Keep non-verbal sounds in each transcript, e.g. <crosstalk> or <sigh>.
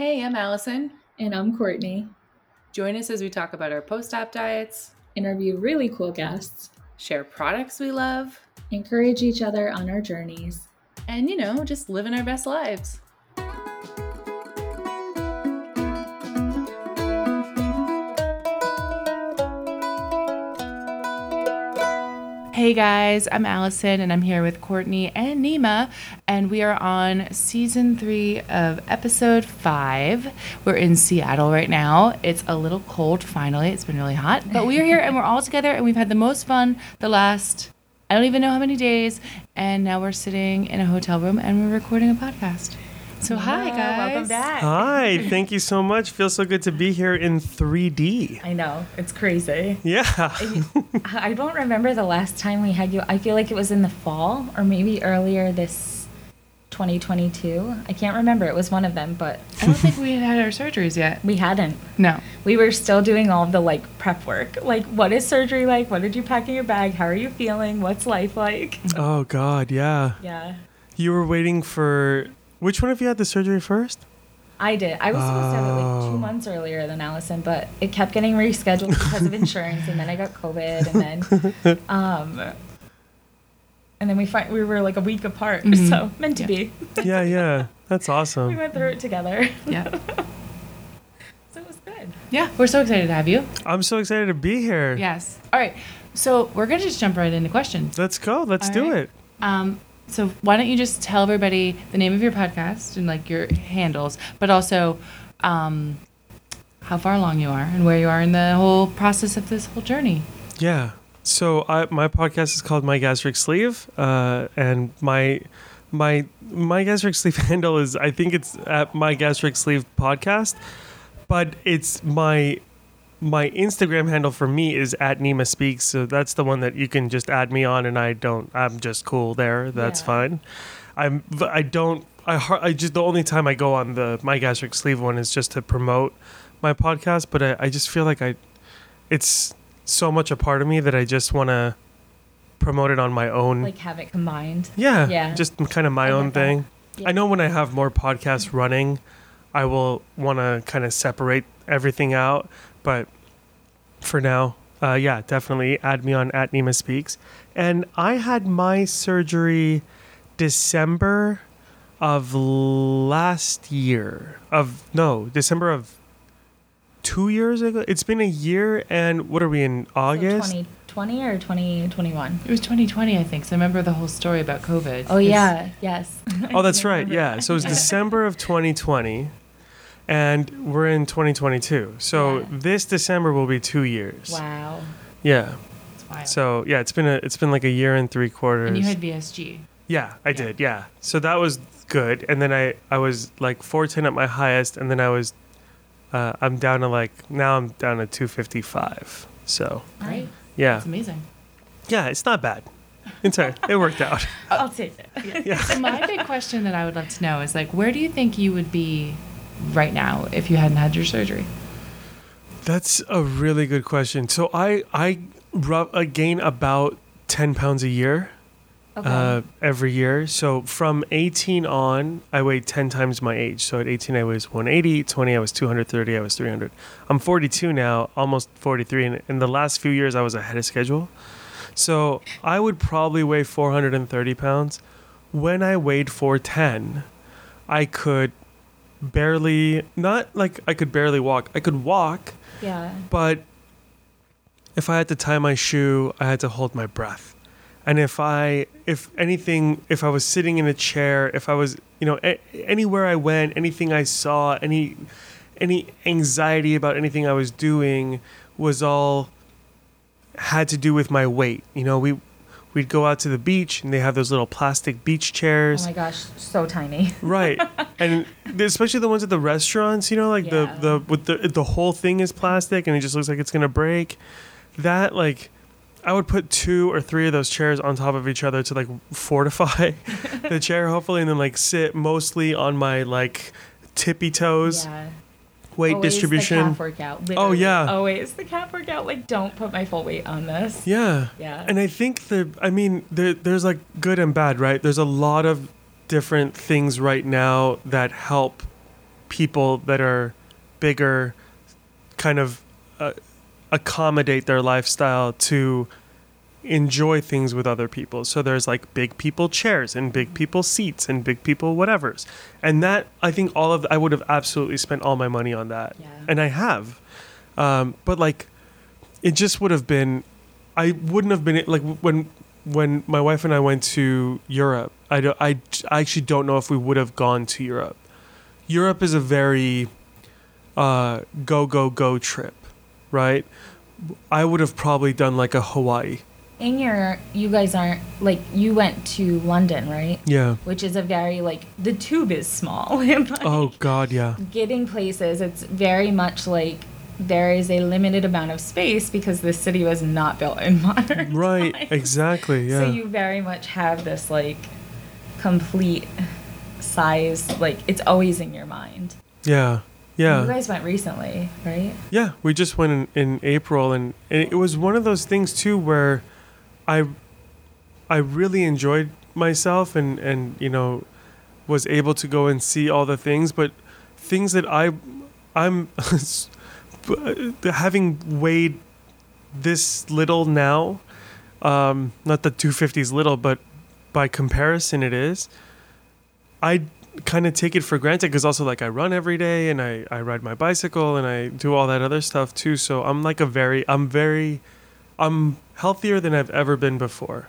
Hey, I'm Allyson. And I'm Cortni. Join us as we talk about our post op diets, interview really cool guests, share products we love, encourage each other on our journeys, and, you know, just living our best lives. Hey guys, I'm Allyson and I'm here with Cortni and Nima, and we are on season three of episode five. We're in Seattle right now. It's a little cold finally, it's been really hot, but we're here and we're all together and we've had the most fun the last, I don't even know how many days, and now we're sitting in a hotel room and we're recording a podcast. So hi guys. Welcome back. Hi, thank you so much. Feels so good to be here in 3D. I know. It's crazy. Yeah. I don't remember the last time we had you. I feel like it was in the fall or maybe earlier this 2022. I can't remember. It was one of them, but I don't think we had had our surgeries yet. we hadn't. No. We were still doing all the like prep work. Like what is surgery like? What did you pack in your bag? How are you feeling? What's life like? oh God, yeah. Yeah. You were waiting for which one of you had the surgery first? I did. I was supposed to have it like two Oh. months earlier than Allyson, but it kept getting rescheduled because of <laughs> insurance, and then I got COVID, and then, um, and then we find we were like a week apart, Mhm. so meant to Yeah. be. Yeah, yeah. That's awesome. We went through it together, Yeah. <laughs> so it was good. Yeah, we're so excited to have you. I'm so excited to be here. Yes. All right. So we're gonna just jump right into questions. Let's go. Let's All do right. it. Um, so why don't you just tell everybody the name of your podcast and like your handles, but also um, how far along you are and where you are in the whole process of this whole journey. Yeah. So I, my podcast is called My Gastric Sleeve, uh, and my my my gastric sleeve <laughs> handle is I think it's at My Gastric Sleeve Podcast, but it's my my Instagram handle for me is at Nima Speaks. So that's the one that you can just add me on, and I don't. I'm just cool there. That's Yeah. fine. I'm. I don't. I, I just the only time I go on the My Gastric Sleeve one is just to promote my podcast, but I, I just feel like I it's so much a part of me that I just want to promote it on my own. Like have it combined. yeah, yeah. just kind of my I own thing. Yeah. I know when I have more podcasts running, I will want to kind of separate everything out, but for now, uh, yeah, definitely add me on at Nima Speaks. And I had my surgery December of last year. Of no, December of two years ago. It's been a year, and what are we in August? So 2020 or 2021. It was 2020, I think. So I remember the whole story about COVID. Oh yeah. Yes. Oh, that's <laughs> right. Yeah. So it was <laughs> December of 2020, and we're in 2022. So Yeah. this December will be two years. Wow. Yeah. So yeah, it's been a it's been like a year and three quarters. and you had VSG. yeah, I Yeah. did. Yeah. So that was good, and then I I was like 410 at my highest, and then I was uh, I'm down to like now I'm down to 255. So Great. yeah, It's amazing. yeah, it's not bad. It's all right. it worked out. <laughs> I'll take it. Yeah. So my big question that I would love to know is like, where do you think you would be right now if you hadn't had your surgery? That's a really good question. So I I gain about ten pounds a year Okay. uh, every year. So from 18 on, I weighed 10 times my age. So at 18, I was 180. 20, I was 230. I was 300. I'm 42 now, almost 43. And in the last few years, I was ahead of schedule. So I would probably weigh 430 pounds. When I weighed 410, I could barely, not like I could barely walk, I could walk, yeah. but if I had to tie my shoe, I had to hold my breath. And if I, if anything, if I was sitting in a chair, if I was, you know, a- anywhere I went, anything I saw, any, any anxiety about anything I was doing was all had to do with my weight. You know, we, we'd go out to the beach and they have those little plastic beach chairs. Oh my gosh, so tiny. Right, <laughs> and especially the ones at the restaurants, you know, like Yeah. the the with the the whole thing is plastic and it just looks like it's gonna break. That like, I would put two or three of those chairs on top of each other to like fortify <laughs> the chair, hopefully, and then like sit mostly on my like tippy toes. Yeah. Weight Always distribution. The calf workout. Oh, yeah. Always the calf workout. Like, don't put my full weight on this. Yeah. Yeah. And I think the, I mean, there, there's like good and bad, right? There's a lot of different things right now that help people that are bigger kind of uh, accommodate their lifestyle to enjoy things with other people. So there's like big people chairs and big people seats and big people whatevers. And that I think all of I would have absolutely spent all my money on that. Yeah. And I have. Um, but like it just would have been I wouldn't have been like when when my wife and I went to Europe. I don't, I, I actually don't know if we would have gone to Europe. Europe is a very uh, go go go trip, right? I would have probably done like a Hawaii. In your, you guys aren't like you went to London, right? Yeah. Which is a very like the tube is small. <laughs> like, Oh God, yeah. getting places, it's very much like there is a limited amount of space because this city was not built in <laughs> modern Right. times. Exactly. Yeah. So you very much have this like complete size, like it's always in your mind. yeah. Yeah. You guys went recently, right? Yeah, we just went in, in April, and, and it was one of those things too where I I really enjoyed myself, and and you know was able to go and see all the things, but things that I I'm <laughs> having weighed this little now, um, not that 250 is little, but by comparison it is. I kind of take it for granted because also like I run every day and I, I ride my bicycle and I do all that other stuff too. So I'm like a very I'm very I'm healthier than I've ever been before.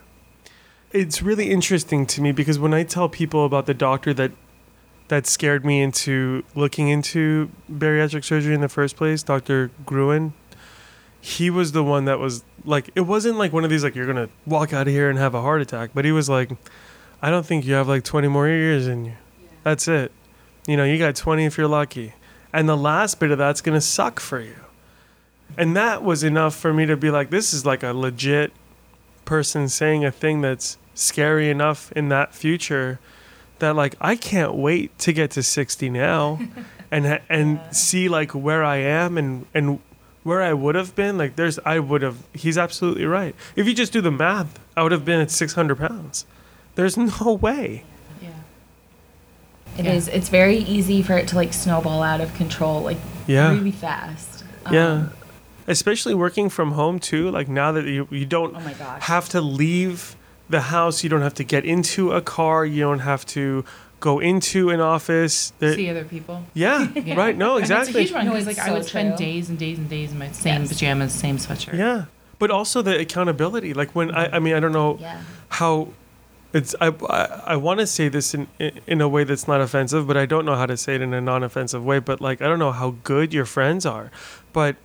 It's really interesting to me because when I tell people about the doctor that that scared me into looking into bariatric surgery in the first place, Dr. Gruen, he was the one that was like it wasn't like one of these like you're going to walk out of here and have a heart attack, but he was like I don't think you have like 20 more years in you. That's it. You know, you got 20 if you're lucky. And the last bit of that's going to suck for you. And that was enough for me to be like, this is like a legit person saying a thing that's scary enough in that future that like I can't wait to get to 60 now <laughs> and ha- and see like where I am and and where I would have been like there's I would have he's absolutely right if you just do the math I would have been at 600 pounds there's no way Yeah. It Yeah. is. It's very easy for it to like snowball out of control, like Yeah. really fast. Yeah. Um, Especially working from home too. Like now that you you don't Oh have to leave the house, you don't have to get into a car, you don't have to go into an office. There- See other people. yeah, <laughs> Yeah. right. No, And It's a huge one No, it's like I would spend true. days and days and days in my same Yes. pajamas, same sweatshirt. Yeah. But also the accountability. Like when I I mean I don't know yeah. how it's I I, I want to say this in in a way that's not offensive, but I don't know how to say it in a non-offensive way, but like I don't know how good your friends are. But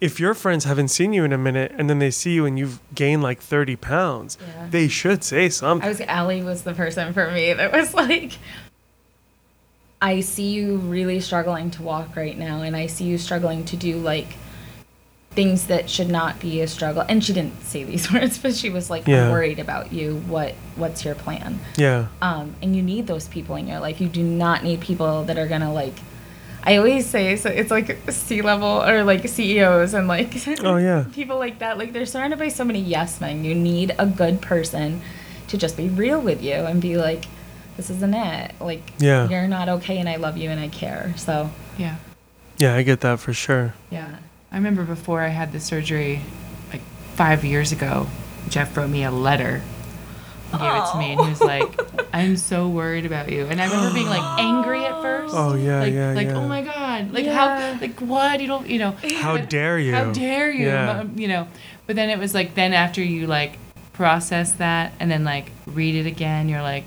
if your friends haven't seen you in a minute and then they see you and you've gained like 30 pounds, Yeah. they should say something. I was Allie was the person for me that was like I see you really struggling to walk right now and I see you struggling to do like things that should not be a struggle and she didn't say these <laughs> words but she was like Yeah. I'm worried about you what what's your plan yeah. um, and you need those people in your life you do not need people that are gonna like I always say so it's like C level or like CEOs and like <laughs> Oh, yeah. people like that like they're surrounded by so many yes men you need a good person to just be real with you and be like this isn't it like Yeah. you're not okay and I love you and I care so Yeah. Yeah, I get that for sure. Yeah. I remember before I had the surgery, like five years ago, Jeff wrote me a letter and gave it to me, and he was like, "I'm so worried about you." And I remember being like <gasps> angry at first. Oh, yeah, like, yeah, like yeah. oh my god, like Yeah. how, like what? You don't, you know? How but- dare you? How dare you? Yeah. um, You know. But then it was like then after you like process that and then like read it again, you're like,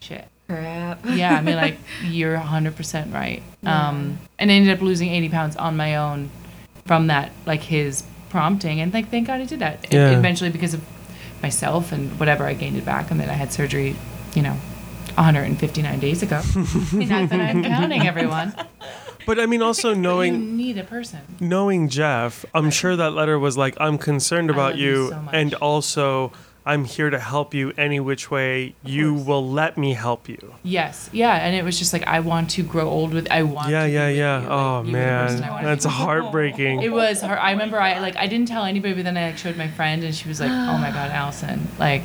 shit. crap Yeah, I mean, like <laughs> you're 100% right. Yeah. Um, and I ended up losing 80 pounds on my own from that, like his prompting, and like thank God I did that. Yeah. eventually, because of myself and whatever, I gained it back, and then I had surgery, you know, 159 days ago. <laughs> Not that I'm counting everyone. But I mean also you knowing need a person. knowing Jeff, I'm sure that letter was like, I'm concerned about you you, so much. and also I'm here to help you any which way you will let me help you. Yes, yeah, and it was just like I want to grow old with. I want. Yeah, to be yeah, yeah. you. Oh, like, oh you were the person man, that's to be. heartbreaking. It was hard. I remember I like I didn't tell anybody, but then I like showed my friend, and she was like, "Oh my god, <gasps> Allyson!" Like,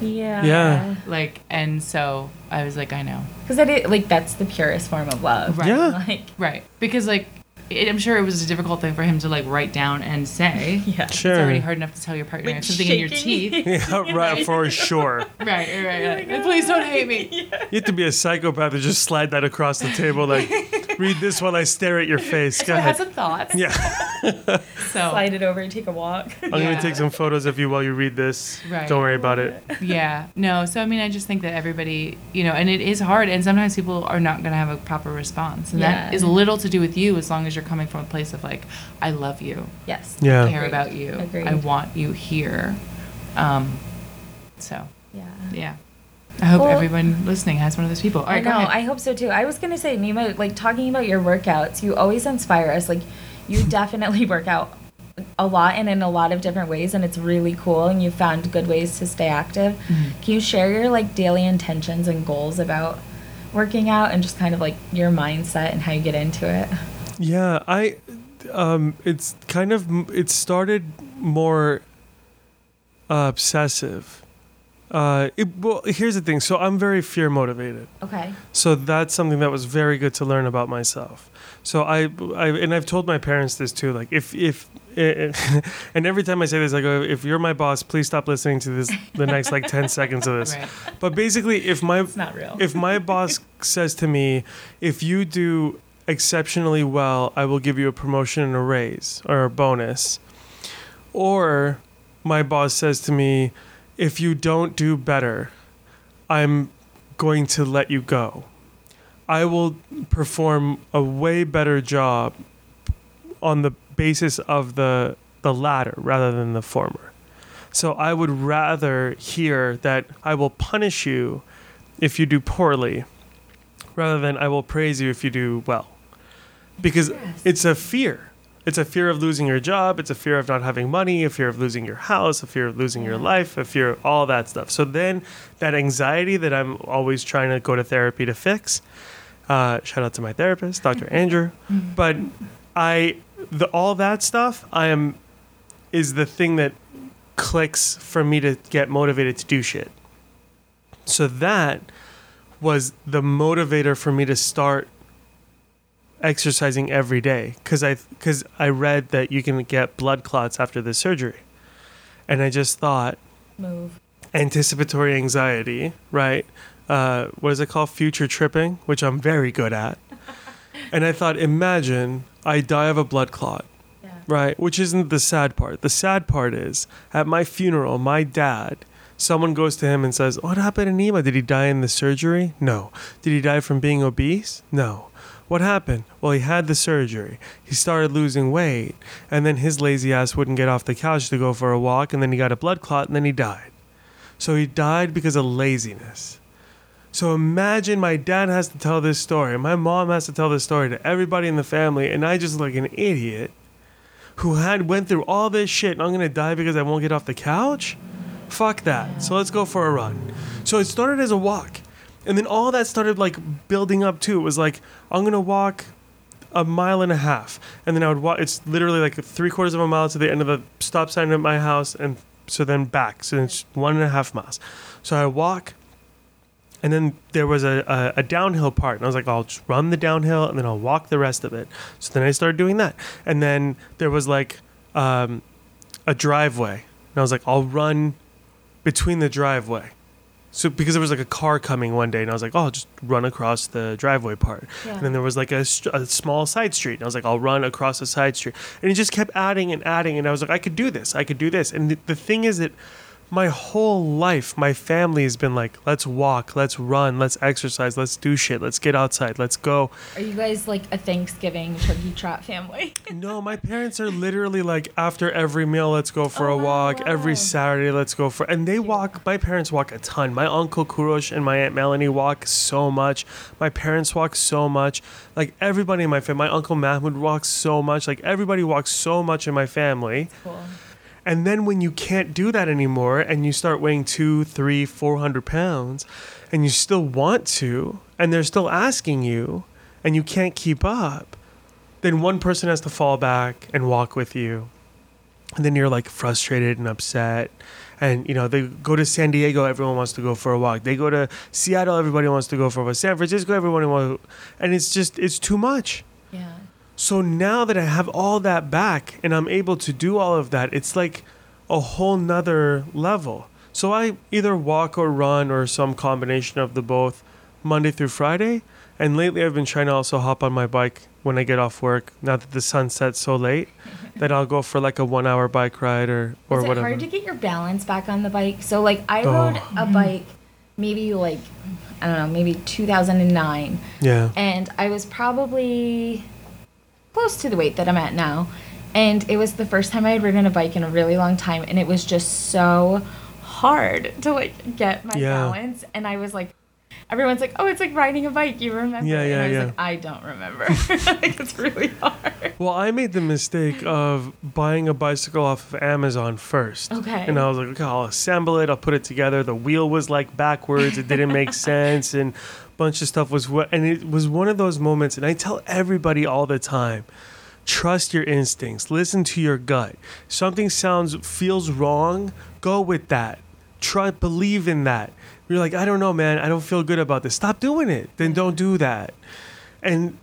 Yeah. Yeah. Like, and so I was like, I know. Because that is, like that's the purest form of love. Right. Yeah. Like Right. Because, like, it, I'm sure it was a difficult thing for him to, like, write down and say. <laughs> yeah. Sure. It's already hard enough to tell your partner Like you have something in your teeth. <laughs> Yeah, <laughs> right, for sure. right, right, right. Like, Please don't hate me. You have to be a psychopath to just slide that across the table. Like, read this while I stare at your face. Go So I had ahead. some thoughts. Yeah, <laughs> So, Slide it over and take a walk. I'm Yeah. gonna take some photos of you while you read this. Right. Don't worry about it. yeah. No, so I mean, I just think that everybody, you know, and it is hard, and sometimes people are not going to have a proper response. And that Yeah. is little to do with you as long as you're coming from a place of, like, I love you. yes. Yeah. care Agreed. about you. Agreed. I want you here. Um, so Yeah. yeah, I hope Well- everyone listening has one of those people. All I right, go know. ahead. I hope so too. I was gonna say, Nima, like talking about your workouts, you always inspire us. Like, you <laughs> definitely work out a lot and in a lot of different ways, and it's really cool. And you found good ways to stay active. Mhm. Can you share your like daily intentions and goals about working out, and just kind of like your mindset and how you get into it? Yeah, I um it's kind of it started more uh, obsessive. Uh it, well, here's the thing. So I'm very fear motivated. Okay. So that's something that was very good to learn about myself. So I, I and I've told my parents this too. Like if if, <laughs> and every time I say this, I go, if you're my boss, please stop listening to this the next like ten <laughs> seconds of this. Right. But basically, if my It's not real. if my boss <laughs> says to me, if you do exceptionally well, I will give you a promotion and a raise or a bonus. Or my boss says to me, if you don't do better, I'm going to let you go. I will perform a way better job on the basis of the the latter rather than the former. So I would rather hear that I will punish you if you do poorly rather than I will praise you if you do well. Because Yes. it's a fear. It's a fear of losing your job, it's a fear of not having money, a fear of losing your house, a fear of losing your life, a fear of all that stuff. So then that anxiety that I'm always trying to go to therapy to fix. Uh, shout out to my therapist, Dr. <laughs> Andrew. But I the all that stuff I am is the thing that clicks for me to get motivated to do shit. So that was the motivator for me to start exercising every day cuz I cuz I read that you can get blood clots after the surgery. And I just thought Move. anticipatory anxiety, right? Uh, what is it called? Future tripping, which I'm very good at. <laughs> and I thought, imagine I die of a blood clot, Yeah. right? Which isn't the sad part. The sad part is at my funeral, my dad, someone goes to him and says, What happened to Nima? Did he die in the surgery? No. Did he die from being obese? No. What happened? Well, he had the surgery. He started losing weight, and then his lazy ass wouldn't get off the couch to go for a walk, and then he got a blood clot, and then he died. So he died because of laziness. So imagine my dad has to tell this story, my mom has to tell this story to everybody in the family, and I just look like an idiot who had went through all this shit, and I'm gonna die because I won't get off the couch. Fuck that. So let's go for a run. So it started as a walk, and then all that started like building up too. It was like I'm gonna walk a mile and a half, and then I would walk. It's literally like three quarters of a mile to the end of the stop sign at my house, and so then back. So it's one and a half miles. So I walk, and then there was a, a, a downhill part, and I was like, I'll just run the downhill, and then I'll walk the rest of it. So then I started doing that, and then there was like um, a driveway, and I was like, I'll run between the driveway. So because there was like a car coming one day, and I was like, oh, I'll just run across the driveway part. Yeah. And then there was like a, a small side street, and I was like, I'll run across the side street. And it just kept adding and adding, and I was like, I could do this, I could do this. And the, the thing is that my whole life, my family has been like, let's walk, let's run, let's exercise, let's do shit, let's get outside, let's go. Are you guys like a Thanksgiving turkey trot family? <laughs> No, my parents are literally like after every meal, let's go for Oh, a walk. wow. Every Saturday, let's go for. And they walk. My parents walk a ton. My uncle Kurosh and my aunt Melanie walk so much. My parents walk so much. Like everybody in my family, my uncle Mahmoud walks so much. Like everybody walks so much in my family. Cool. And then when you can't do that anymore and you start weighing two, three, four hundred pounds and you still want to, and they're still asking you and you can't keep up, then one person has to fall back and walk with you. And then you're like frustrated and upset. and you know they go to San Diego, everyone wants to go for a walk. They go to Seattle, everybody wants to go for a walk. San Francisco, everyone wants, and it's just it's too much. So now that I have all that back and I'm able to do all of that, it's like a whole nother level. So I either walk or run or some combination of the both Monday through Friday. And lately I've been trying to also hop on my bike when I get off work, now that the sun sets so late, <laughs> that I'll go for like a one hour bike ride or, or Is it whatever. hard to get your balance back on the bike? So like I Oh. rode a bike maybe like I don't know, maybe 2009 yeah. and I was probably close to the weight that I'm at now. And it was the first time I had ridden a bike in a really long time and it was just so hard to like get my Yeah. balance and I was like everyone's like, "Oh, it's like riding a bike. You remember?" Yeah, and yeah, I was yeah. like, "I don't remember." <laughs> like it's really hard. Well, I made the mistake of buying a bicycle off of Amazon first. Okay. And I was like, okay, I'll assemble it, I'll put it together. The wheel was like backwards, it didn't make <laughs> sense, and bunch of stuff was what. And it was one of those moments, and I tell everybody all the time trust your instincts, listen to your gut. Something sounds, feels wrong, go with that. Try, believe in that. You're like, I don't know, man, I don't feel good about this. Stop doing it. Then don't do that. And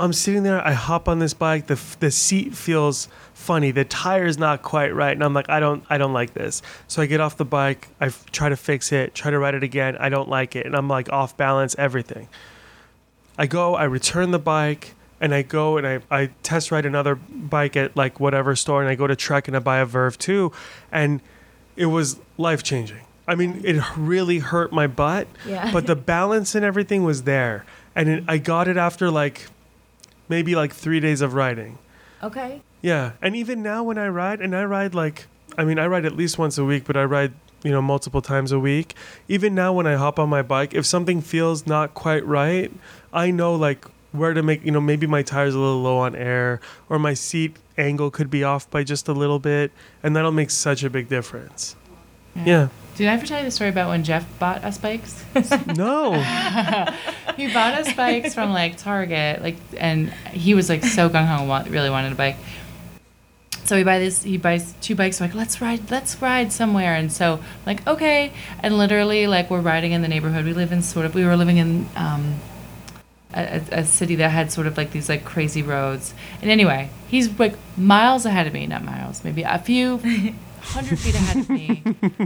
I'm sitting there. I hop on this bike. the The seat feels funny. The tire's not quite right, and I'm like, I don't, I don't like this. So I get off the bike. I f- try to fix it. Try to ride it again. I don't like it, and I'm like off balance. Everything. I go. I return the bike, and I go and I, I test ride another bike at like whatever store, and I go to Trek and I buy a Verve 2, and it was life changing. I mean, it really hurt my butt, Yeah. but the <laughs> balance and everything was there, and it, I got it after like maybe like three days of riding. Okay. Yeah, and even now when I ride, and I ride like, I mean, I ride at least once a week, but I ride, you know, multiple times a week. Even now when I hop on my bike, if something feels not quite right, I know like where to make, you know, maybe my tire's a little low on air, or my seat angle could be off by just a little bit, and that'll make such a big difference. Yeah. Did I ever tell you the story about when Jeff bought us bikes? <laughs> No. <laughs> he bought us bikes from like Target, like, and he was like so gung ho, really wanted a bike. So he buy this, he buys two bikes. We're like, let's ride, let's ride somewhere. And so, like, okay. And literally, like, we're riding in the neighborhood. We live in sort of, we were living in um, a, a a city that had sort of like these like crazy roads. And anyway, he's like miles ahead of me, not miles, maybe a few <laughs> hundred feet ahead of me.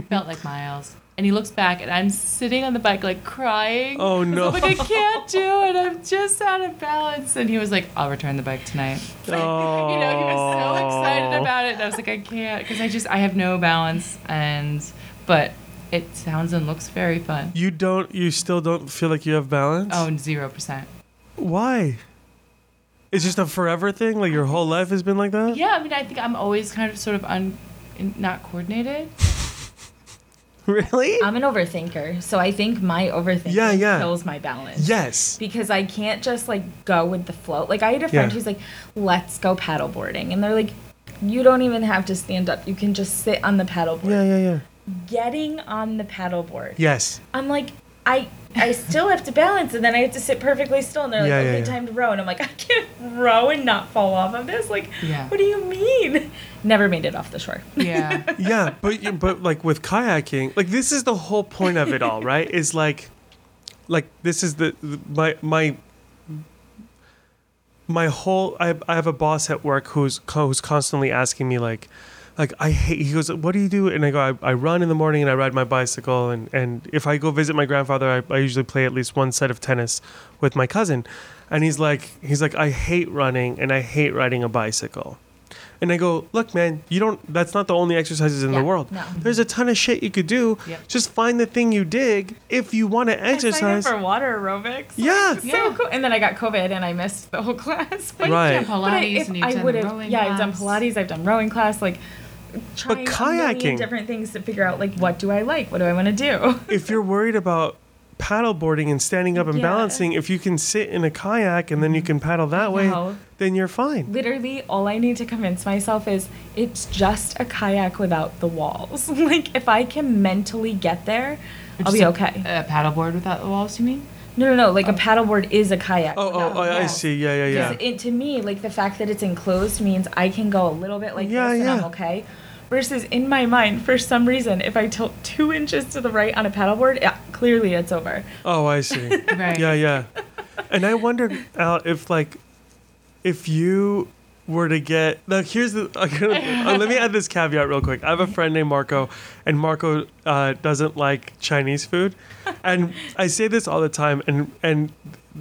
Felt like miles. And he looks back, and I'm sitting on the bike, like crying. Oh, <laughs> no. I'm like, I can't do it. I'm just out of balance. And he was like, I'll return the bike tonight. <laughs> Oh. You know, he was so excited about it. And I was like, I can't, because I just, I have no balance. And, but it sounds and looks very fun. You don't. You still don't feel like you have balance. Oh, zero percent. Why? It's just a forever thing. Like your whole life has been like that. Yeah, I mean, I think I'm always kind of sort of un, not coordinated. <laughs> Really? I'm an overthinker, so I think my overthinking Yeah, yeah. kills my balance. yes. Because I can't just like go with the flow. Like I had a friend Yeah. who's like, "Let's go paddleboarding," and they're like, "You don't even have to stand up. You can just sit on the paddleboard." Yeah, yeah, yeah. Getting on the paddleboard, Yes. I'm like, I I still have to balance, and then I have to sit perfectly still. And they're like, Yeah, yeah, "Okay, yeah. time to row," and I'm like, "I can't row and not fall off of this." Like, Yeah. what do you mean? Never made it off the shore. Yeah. <laughs> Yeah, but but like with kayaking, like this is the whole point of it all, right? Is like, like this is the, the my my my whole. I I have a boss at work who's who's constantly asking me like. Like I hate. He goes, "What do you do?" And I go, I, "I run in the morning and I ride my bicycle. And, and if I go visit my grandfather, I, I usually play at least one set of tennis with my cousin." And he's like, he's like, "I hate running and I hate riding a bicycle." And I go, look, man, you don't. That's not the only exercises in Yeah, the world. no. There's a ton of shit you could do. Yep. Just find the thing you dig if you want to exercise. I for water aerobics. Yeah. so Yeah. cool. And then I got COVID and I missed the whole <laughs> class. But Right. You've done But I, Pilates if and you've I done would the have, rowing yeah, I've done. Pilates, I've done rowing class, like trying a kayaking- million different things to figure out like what do I like, what do I want to do. <laughs> if you're worried about paddleboarding and standing up and Yeah. balancing, if you can sit in a kayak and then you can paddle that way, No. then you're fine. Literally, all I need to convince myself is it's just a kayak without the walls. <laughs> like if I can mentally get there, I'll be Just a- okay. A paddleboard without the walls, you mean? No, no, no. Like a oh. paddleboard is a kayak. Oh, without oh, the I, I see. Yeah, yeah, Because yeah. it, to me, like the fact that it's enclosed means I can go a little bit like Yeah, this and I'm yeah. okay. Versus in my mind, for some reason, if I tilt two inches to the right on a paddleboard, yeah, clearly it's over. Oh, I see. <laughs> Right. Yeah, yeah. And I wonder, Al, if like, if you were to get now, here's the. <laughs> uh, let me add this caveat real quick. I have a friend named Marco, and Marco uh, doesn't like Chinese food, and I say this all the time. And and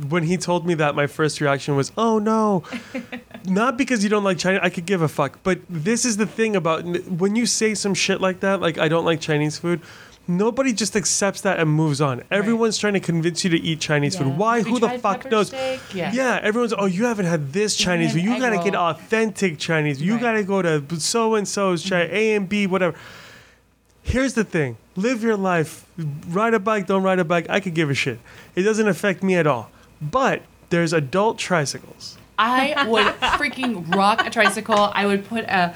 when he told me that, my first reaction was, "Oh no." <laughs> Not because you don't like China, I could give a fuck. But this is the thing about when you say some shit like that, like I don't like Chinese food, nobody just accepts that and moves on. Everyone's trying to convince you to eat Chinese Yeah. food. Why? Have Who the fuck knows? Yeah. Yeah, everyone's oh you haven't had this Chinese food. You gotta get authentic Chinese. You Right. gotta go to so and so's China A and B whatever. Here's the thing: live your life. Ride a bike, don't ride a bike. I could give a shit. It doesn't affect me at all. But there's adult tricycles. I would freaking rock a tricycle. I would put a,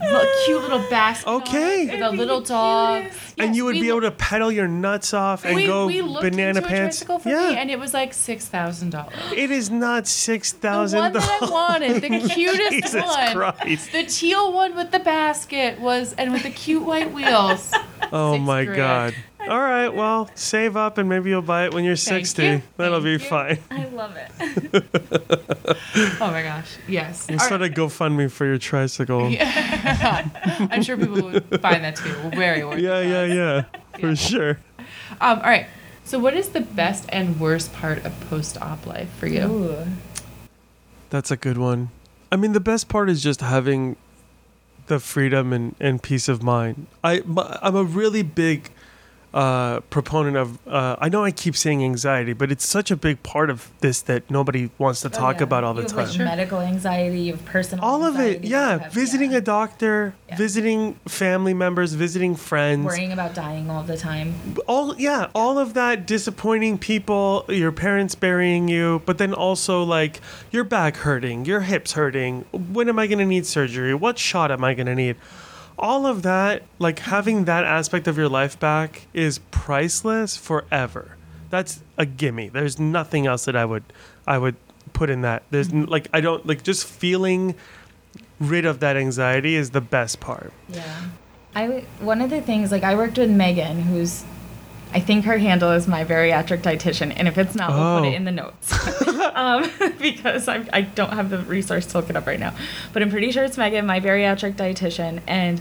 a little, cute little basket Okay. with a little dog. and you would we be able to pedal your nuts off and we, go we banana into a pants. tricycle for yeah, me, and it was like six thousand dollars. it is not six The thousand one that I dollars. wanted, the <laughs> cutest Jesus one, Christ! the teal one with the basket was, and with the cute white wheels. oh my grand. god! All right, well, save up and maybe you'll buy it when you're Thank sixty. you. That'll Thank be you. fine. I love it. <laughs> Oh my gosh, yes. And All start a GoFundMe for your tricycle. <laughs> Yeah, I'm sure people would find that too. Very worth. yeah, it. yeah, for sure. Um, all right. So, what is the best and worst part of post-op life for you? Ooh. That's a good one. I mean, the best part is just having the freedom and, and peace of mind. I my- I'm a really big uh, proponent of. Uh, I know I keep saying anxiety, but it's such a big part of this that nobody wants to Oh, talk yeah. about all the you have, time. Like medical anxiety, you have personal all of it, yeah. have- visiting yeah. a doctor, Yeah. visiting family members, visiting friends. worrying about dying all the time. all yeah all of that disappointing people your parents burying you but then also like your back hurting your hips hurting when am i going to need surgery what shot am i going to need all of that like having that aspect of your life back is priceless forever. That's a gimme. There's nothing else that i would i would put in that. There's n- like i don't like just feeling rid of that anxiety is the best part. Yeah. I one of the things like I worked with Megan, who's I think her handle is my bariatric dietitian, and if it's not, we'll put Oh. it in the notes <laughs> um, <laughs> because I, I don't have the resource to look it up right now. But I'm pretty sure it's Megan, my bariatric dietitian, and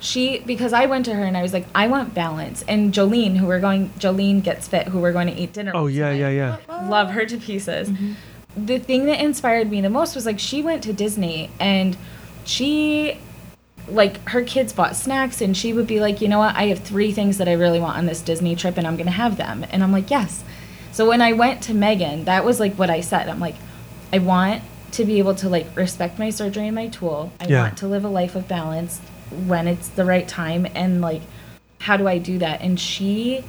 she because I went to her and I was like, I want balance. And Jolene, who we're going, Jolene gets fit, who we're going to eat dinner. oh yeah tonight yeah yeah love her to pieces. The thing that inspired me the most was like she went to Disney and she like her kids bought snacks and she would be like, "You know what? I have three things that I really want on this Disney trip and I'm going to have them." And I'm like, "Yes." So when I went to Megan, that was like what I said. I'm like, I want to be able to like respect my surgery and my tool. I Yeah. want to live a life of balance when it's the right time and like how do I do that? And she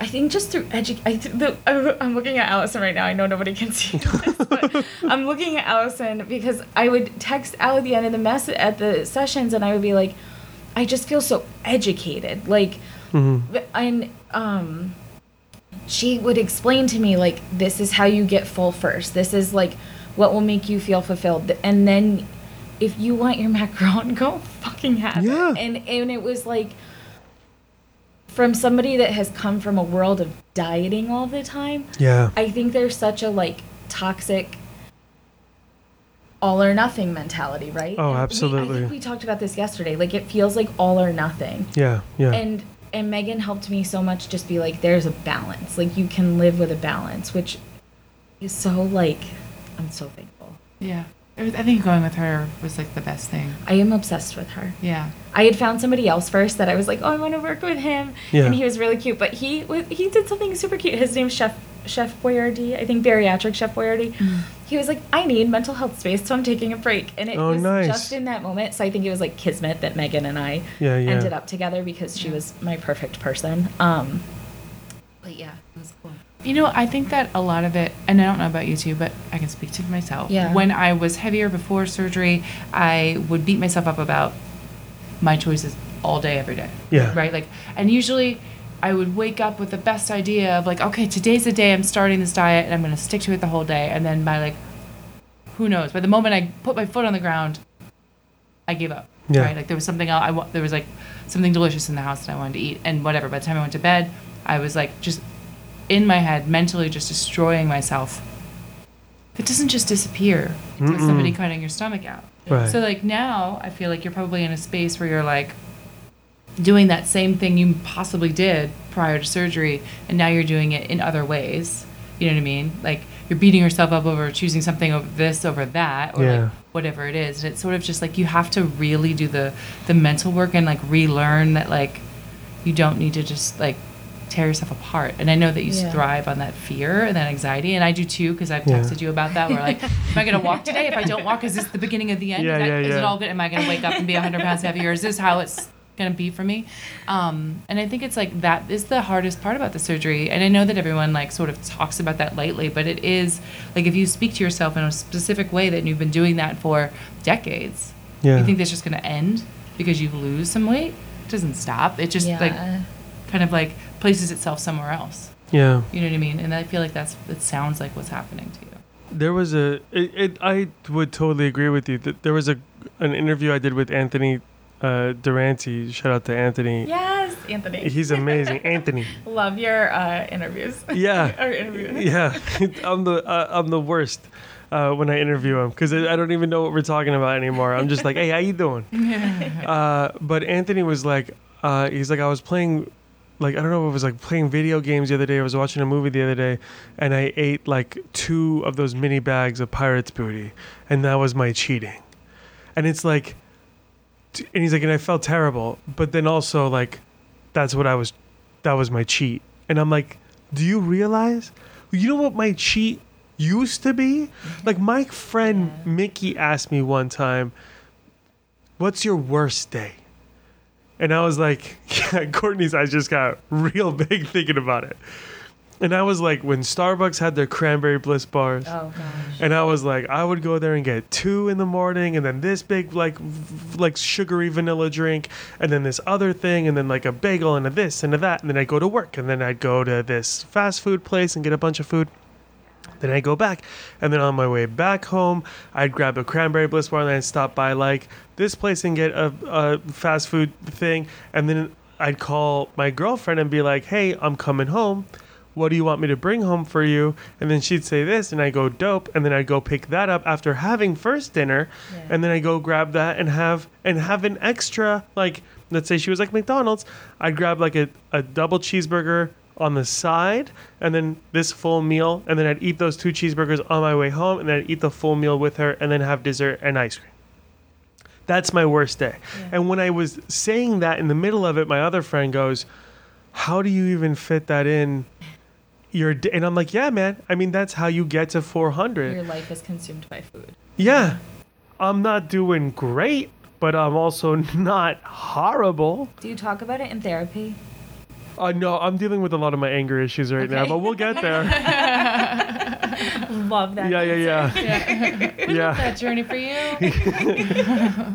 I think just through edu- I th- I'm looking at Allyson right now. I know nobody can <laughs> see this, but <laughs> I'm looking at Allyson because I would text Al at the end of the mess at the sessions, and I would be like, I just feel so educated, like, and um, she would explain to me like, this is how you get full first. This is like what will make you feel fulfilled, and then if you want your <laughs> macaron, go fucking have Yeah. it. And and it was like from somebody that has come from a world of dieting all the time, yeah I think there's such a like toxic all or nothing mentality, right? Oh, And we- I absolutely. think we talked about this yesterday. Like it feels like all or nothing. yeah yeah And and Megan helped me so much just be like there's a balance. Like you can live with a balance, which is so like I'm so thankful. Yeah. It was, I think going with her was like the best thing. I am obsessed with her. Yeah. I had found somebody else first that I was like, oh, I want to work with him, Yeah. and he was really cute. But he wa- he did something super cute. His name's Chef Chef Boyardee, I think bariatric Chef Boyardee. Mm. He was like, I need mental health space, so I'm taking a break. And it Oh, was nice. just in that moment. So I think it was like kismet that Megan and I Yeah, yeah. ended up together because she was my perfect person. Um, but yeah, it was cool. You know, I think that a lot of it, and I don't know about you too, but I can speak to myself. Yeah. When I was heavier before surgery, I would beat myself up about my choices all day, every day. Yeah. Right? Like, and usually I would wake up with the best idea of like, okay, today's the day I'm starting this diet and I'm going to stick to it the whole day. And then by like, who knows? By the moment I put my foot on the ground, I gave up. Yeah. Right? Like there was something else. I wa- there was like something delicious in the house that I wanted to eat, and whatever. By the time I went to bed, I was like just in my head, mentally just destroying myself. It doesn't just disappear with somebody cutting your stomach out. Right. So like now, I feel like you're probably in a space where you're like doing that same thing you possibly did prior to surgery, and now you're doing it in other ways. You know what I mean? Like you're beating yourself up over choosing something over this over that, or Yeah. like whatever it is. And it's sort of just like you have to really do the the mental work and like relearn that like you don't need to just like tear yourself apart. And I know that you Yeah. thrive on that fear and that anxiety, and I do too because I've Yeah. texted you about that. We're like, am I going to walk today? If I don't walk, is this the beginning of the end? Yeah, is, that, yeah, is it all good? Am I going to wake up and be 100 pounds heavier? Is this how it's going to be for me? Um, and I think it's like that is the hardest part about the surgery. And I know that everyone like sort of talks about that lightly, but it is like if you speak to yourself in a specific way that you've been doing that for decades, Yeah. you think that's just going to end because you lose some weight? It doesn't stop. It just yeah. like kind of like places itself somewhere else. yeah. You know what I mean? And I feel like that's it sounds like what's happening to you. There was a. It, it, I would totally agree with you. That there was a an interview I did with Anthony uh, Durante. Shout out to Anthony. yes, Anthony. He's amazing, Anthony. <laughs> Love your uh, interviews. Yeah. <laughs> Or interviews. Yeah, <laughs> I'm the uh, I'm the worst uh, when I interview him because I I don't even know what we're talking about anymore. I'm just like, hey, how you doing? Uh, but Anthony was like, uh, he's like, I was playing, like I don't know, if it was like playing video games the other day. I was watching a movie the other day, and I ate like two of those mini bags of Pirate's Booty, and that was my cheating. And it's like, and he's like, and I felt terrible, but then also like, that's what I was, that was my cheat, and I'm like, do you realize? You know what my cheat used to be? Mm-hmm. Like my friend. Mickey asked me one time, "What's your worst day?" And I was like, <laughs> yeah, Cortni's eyes just got real big thinking about it. And I was like, when Starbucks had their cranberry bliss bars, Oh gosh. and I was like, I would go there and get two in the morning, and then this big like v- like sugary vanilla drink, and then this other thing, and then like a bagel and a this and a that, and then I'd go to work, and then I'd go to this fast food place and get a bunch of food. Then I go back, and then on my way back home, I'd grab a cranberry bliss bar, and I'd stop by like this place and get a, a fast food thing, and then I'd call my girlfriend and be like, "Hey, I'm coming home. What do you want me to bring home for you?" And then she'd say this, and I go dope, and then I'd go pick that up after having first dinner, Yeah. and then I go grab that and have and have an extra like let's say she was like McDonald's, I'd grab like a, a double cheeseburger on the side and then this full meal and then I'd eat those two cheeseburgers on my way home and then I'd eat the full meal with her and then have dessert and ice cream. That's my worst day. Yeah. And when I was saying that in the middle of it, my other friend goes, "How do you even fit that in your day?" And I'm like, "Yeah, man. I mean, that's how you get to 400." Your life is consumed by food. Yeah. I'm not doing great, but I'm also <laughs> not horrible. Do you talk about it in therapy? Uh, no, I'm dealing with a lot of my anger issues right now, but we'll get there. <laughs> Love that. yeah, yeah, yeah. Yeah. <laughs> Yeah. that journey for you. <laughs>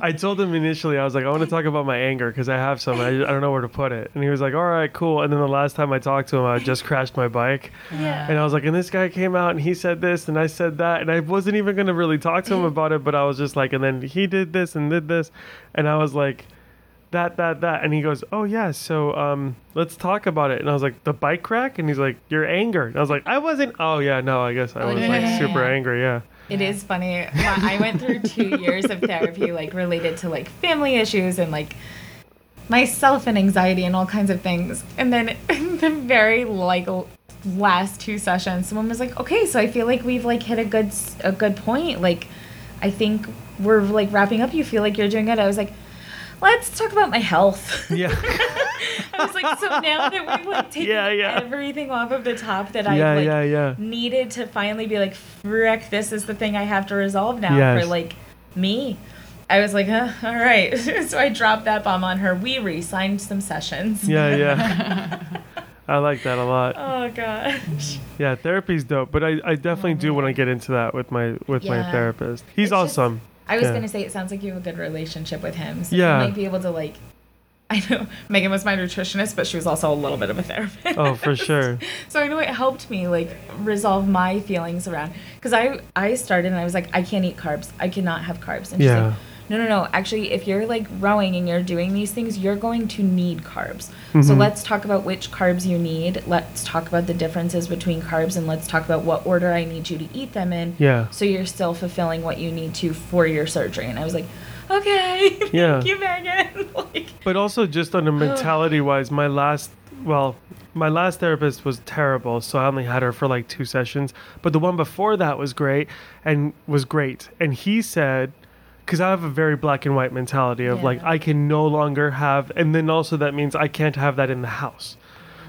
I told him initially, I was like, I want to talk about my anger because I have some. I, I don't know where to put it. And he was like, all right, cool. And then the last time I talked to him, I just crashed my bike. Yeah. And I was like, and this guy came out and he said this and I said that. And I wasn't even going to really talk to him about it, but I was just like, and then he did this and did this. And I was like, that, that, that. And he goes, oh, yeah. So um, let's talk about it. And I was like, the bike crack? And he's like, your anger. And I was like, I wasn't. Oh, yeah, no, I guess I Oh, was like super angry. Yeah. It is funny. I went through two <laughs> years of therapy, like related to like family issues and like myself and anxiety and all kinds of things. And then the very like last two sessions, someone was like, "Okay, so I feel like we've like hit a good a good point. Like, I think we're like wrapping up. You feel like you're doing good." I was like. Let's talk about my health. Yeah. <laughs> I was like, so now that we've like <laughs> taken Yeah, yeah. everything off of the top that I yeah, like yeah, yeah. needed to finally be like, frick, this is the thing I have to resolve now Yes. for like me. I was like, huh, all right. <laughs> so I dropped that bomb on her. We re signed some sessions. Yeah, yeah. I like that a lot. Oh gosh. Yeah, therapy's dope, but I, I definitely do want to get into that with my with my therapist. He's It's awesome. I was Yeah. gonna say it sounds like you have a good relationship with him. So Yeah. you might be able to like <laughs> I know Megan was my nutritionist, but she was also a little bit of a therapist. Oh, for sure. <laughs> So I know it helped me like resolve my feelings around because I I started and I was like I can't eat carbs. I cannot have carbs. And she's Yeah. like, no, no, no. Actually, if you're like rowing and you're doing these things, you're going to need carbs. So Mhm. let's talk about which carbs you need. Let's talk about the differences between carbs and let's talk about what order I need you to eat them in. Yeah. So you're still fulfilling what you need to for your surgery. And I was like, okay. <laughs> Yeah. Thank you, Megan. <laughs> like, But also just on a mentality wise, my last well, my last therapist was terrible, so I only had her for like two sessions. But the one before that was great and was great. And he said because I have a very black and white mentality of like I can no longer have and then also that means I can't have that in the house.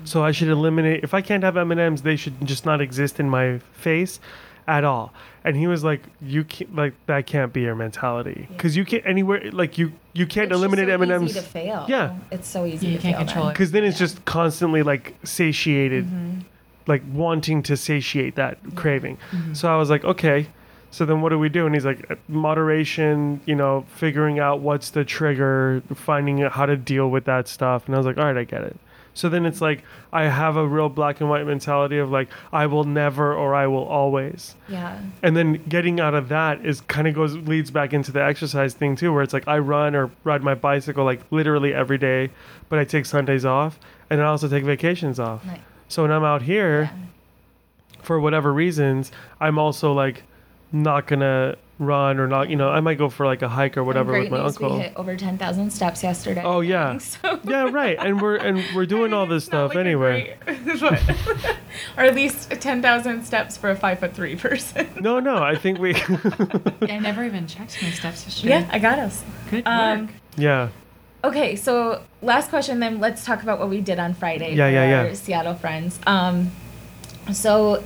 So I should eliminate if I can't have M&Ms, they should just not exist in my face at all. And he was like you can't like that can't be your mentality Yeah. cuz you can't anywhere like you you can't it's eliminate so M&Ms Easy to fail. Yeah. It's so easy Yeah, you to can't fail control then. it. because then it's Yeah. just constantly like satiated mm-hmm. like wanting to satiate that craving mm-hmm. so i was like okay so then what do we do and he's like "Uh, moderation you know figuring out what's the trigger finding out how to deal with that stuff and i was like all right i get it so then it's like i have a real black and white mentality of like i will never or i will always Yeah. and then getting out of that is kind of goes leads back into the exercise thing too where it's like i run or ride my bicycle like literally every day but i take sundays off and i also take vacations off Nice. so when i'm out here Yeah. for whatever reasons i'm also like not gonna run or not you know i might go for like a hike or whatever with my great news, uncle We hit over 10,000 steps yesterday. Oh, yeah. <laughs> So <laughs> yeah right and we're and we're doing all this <laughs> stuff looking anyway great, or at least 10,000 steps for a five foot three person. no no i think we I never even checked my steps yesterday. yeah, I got us. Good Um, work. yeah Okay, so last question, then let's talk about what we did on Friday Yeah, for yeah, our yeah. Seattle friends. Um, so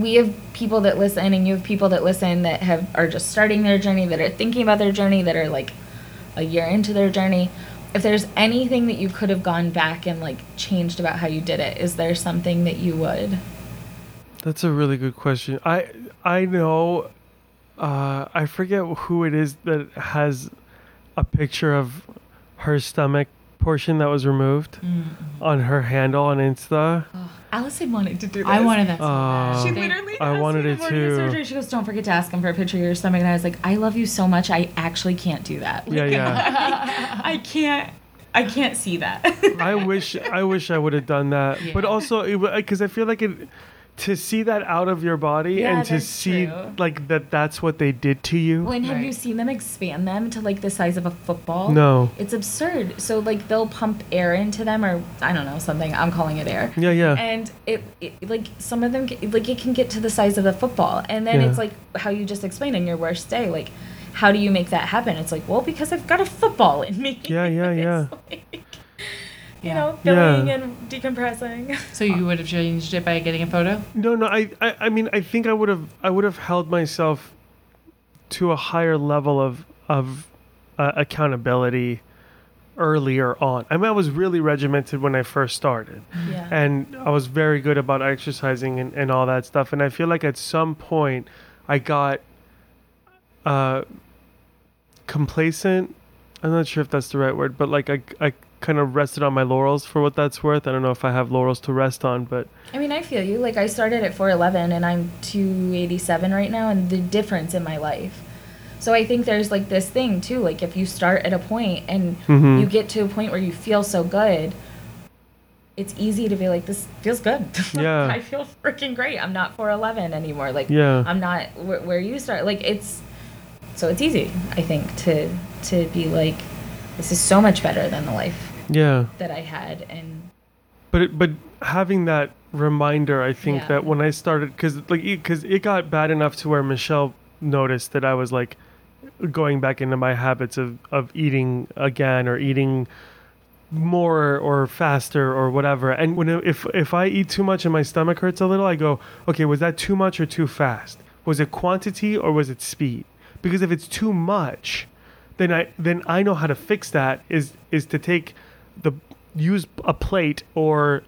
we have people that listen, and you have people that listen that have are just starting their journey, that are thinking about their journey, that are like a year into their journey. If there's anything that you could have gone back and like changed about how you did it, is there something that you would? That's a really good question. I I know uh I forget who it is that has a picture of her stomach portion that was removed on her handle on Insta. Oh, Allyson wanted to do this. I wanted that so Oh. bad. She literally I asked wanted me it the too. Surgery. She goes, "Don't forget to ask him for a picture of your stomach." And I was like, "I love you so much. I actually can't do that. Yeah, yeah. <laughs> I can't. I can't see that." I wish I wish I would have done that. But also because I feel like it to see that out of your body Yeah, and to see true. like that that's what they did to you. when have you seen them expand them to like the size of a football? No. It's absurd. So like they'll pump air into them, or I don't know something. I'm calling it air. Yeah, yeah. And it, it like some of them like it can get to the size of a football, and then Yeah. it's like how you just explained in your worst day, like. How do you make that happen? It's like, well, because I've got a football in me. Yeah, yeah, <laughs> yeah. like, you Yeah. know, Yeah. and decompressing. <laughs> So you would have changed it by getting a photo? No, no. I, I, I mean, I think I would have, I would have held myself to a higher level of of uh, accountability earlier on. I mean, I was really regimented when I first started, Yeah. and I was very good about exercising and, and all that stuff. And I feel like at some point, I got uh, complacent. I'm not sure if that's the right word, but like I, I kind of rested on my laurels for what that's worth. I don't know if I have laurels to rest on, but I mean, I feel you. Like, I started at 4'11 and I'm 287 right now, and the difference in my life. So I think there's like this thing too. Like, if you start at a point and Mhm. you get to a point where you feel so good, it's easy to be like, this feels good. <laughs> Yeah. I feel freaking great. I'm not 4'11 anymore. Like, Yeah. I'm not where, where you start. Like, it's so it's easy, I think, to to be like, this is so much better than the life yeah. that I had. And But it, but having that reminder, I think Yeah. that when I started, because like because it got bad enough to where Michelle noticed that I was like going back into my habits of of eating again or eating more or faster or whatever. And when it- if if I eat too much and my stomach hurts a little, I go, okay, was that too much or too fast? Was it quantity or was it speed? Because if it's too much, then I then I know how to fix that is is to take use a plate or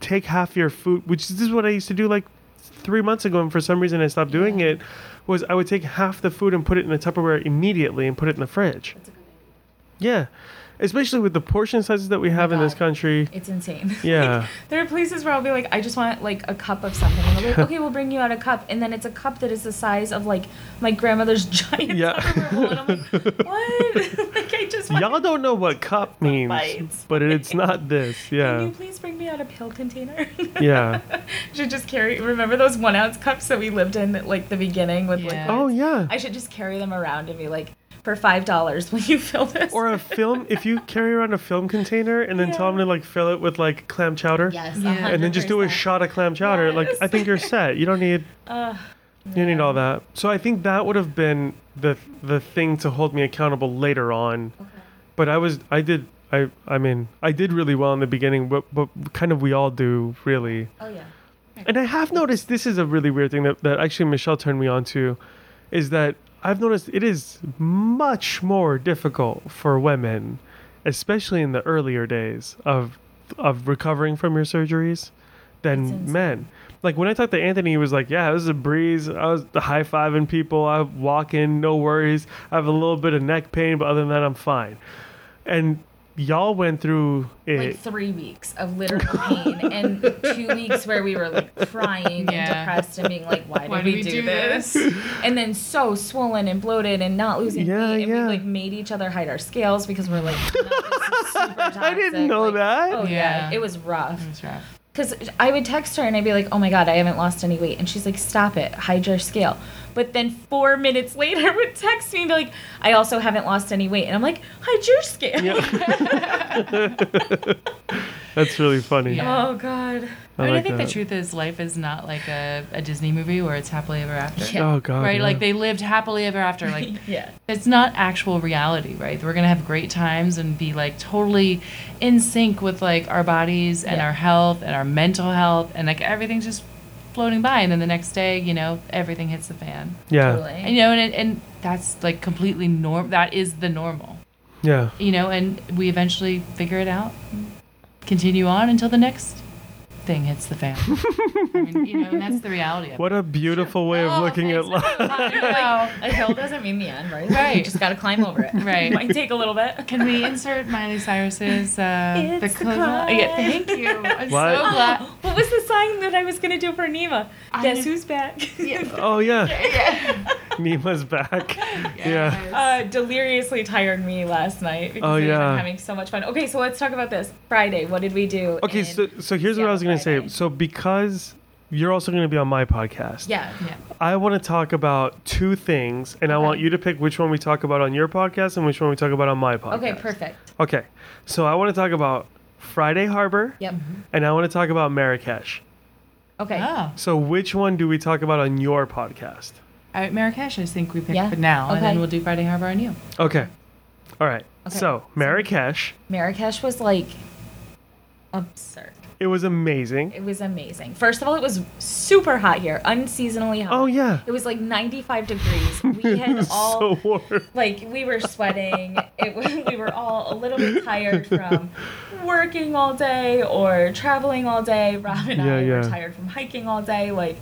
take half your food which this is what I used to do like three months ago and for some reason I stopped doing it was I would take half the food and put it in a Tupperware immediately and put it in the fridge. Yeah. Especially with the portion sizes that we oh have in this country. It's insane. <laughs> Yeah. there are places where I'll be like, I just want like a cup of something. And they're like, <laughs> okay, we'll bring you out a cup. And then it's a cup that is the size of like my grandmother's <laughs> giant Yeah. Tupperware bowl. And I'm like, what? like, I just want. Y'all don't know what cup means, bites. but it's not this. Yeah. Can you please bring me out a pill container? Yeah. should just carry. Remember those one ounce cups that we lived in at like the beginning with Yeah. like. Oh yeah. I should just carry them around and be like, for five dollars, will you fill this? Or a <laughs> film, if you carry around a film container and then tell them to like fill it with like clam chowder, yes, Yeah. and then just do a shot of clam chowder, like I think you're set. You don't need <laughs> Ugh. you don't need all that. So I think that would have been the the thing to hold me accountable later on. Okay. But I was I did I I mean I did really well in the beginning, but but kind of we all do really. Oh yeah. And I have noticed this is a really weird thing that, that actually Michelle turned me on to is that I've noticed it is much more difficult for women, especially in the earlier days of of recovering from your surgeries than men. Like when I talked to Anthony, he was like, "Yeah, it was a breeze. I was high fiving people. I walk in, no worries. I have a little bit of neck pain, but other than that, I'm fine." And y'all went through it. like three weeks of literal pain <laughs> and two weeks where we were like crying Yeah. and depressed and being like, why, Why did we, do, this? <laughs> and then so swollen and bloated and not losing Yeah, weight. And yeah. we like made each other hide our scales because we're like, no, this is super <laughs> I didn't know Like, that. Oh yeah. Yeah. it was rough. It was rough. Because I would text her and I'd be like, oh my God, I haven't lost any weight. And she's like, stop it, hide your scale. But then four minutes later <laughs> would text me and be like, I also haven't lost any weight. And I'm like, hide your scale. <laughs> <laughs> That's really funny. Yeah. Oh God. I, mean, I think that. the truth is, life is not like a, a Disney movie where it's happily ever after. Yeah. Oh god. Right? yeah. Like they lived happily ever after. Like <laughs> yeah. it's not actual reality, right? We're gonna have great times and be like totally in sync with like our bodies and Yeah. our health and our mental health and like everything's just floating by and then the next day, you know, everything hits the fan. yeah. Totally. And you know, and it, and that's like completely norm that is the normal. Yeah. You know, and we eventually figure it out. Continue on until the next thing hits the fan. I mean, you know, and that's the reality of it. What a beautiful way of Oh, looking at thanks. life. <laughs> I know. a hill doesn't mean the end, right? Right. You just got to climb over it. Right. Might take a little bit. Can we insert Miley Cyrus's uh, It's the clo- climb. Yeah, thank you. I'm <laughs> What? so glad. <gasps> What was the song that I was gonna do for Nima? I Guess didn't- who's back? <laughs> Oh yeah. Yeah. Nima's back. Yeah. Uh, deliriously tired me last night because Oh, we've yeah. been having so much fun. Okay, so let's talk about this. Friday, what did we do? Okay, in so so here's what I was gonna say. So because you're also gonna be on my podcast, Yeah. yeah. I want to talk about two things, and I want you to pick which one we talk about on your podcast and which one we talk about on my podcast. Okay, perfect. Okay, so I want to talk about Friday Harbor, Yep. Mm-hmm. and I want to talk about Marrakesh. Okay. Oh. So which one do we talk about on your podcast? All right, Marrakesh, I think we picked Yeah, for now, and then we'll do Friday Harbor on you. Okay. All right. Okay. So Marrakesh, Marrakesh was like absurd. It was amazing. It was amazing. First of all, it was super hot here, unseasonably hot. Oh yeah. It was like 95 degrees. We <laughs> had all so warm. like we were sweating. It was, <laughs> we were all a little bit tired from working all day or traveling all day. Rob and Yeah, I yeah. were tired from hiking all day. Like,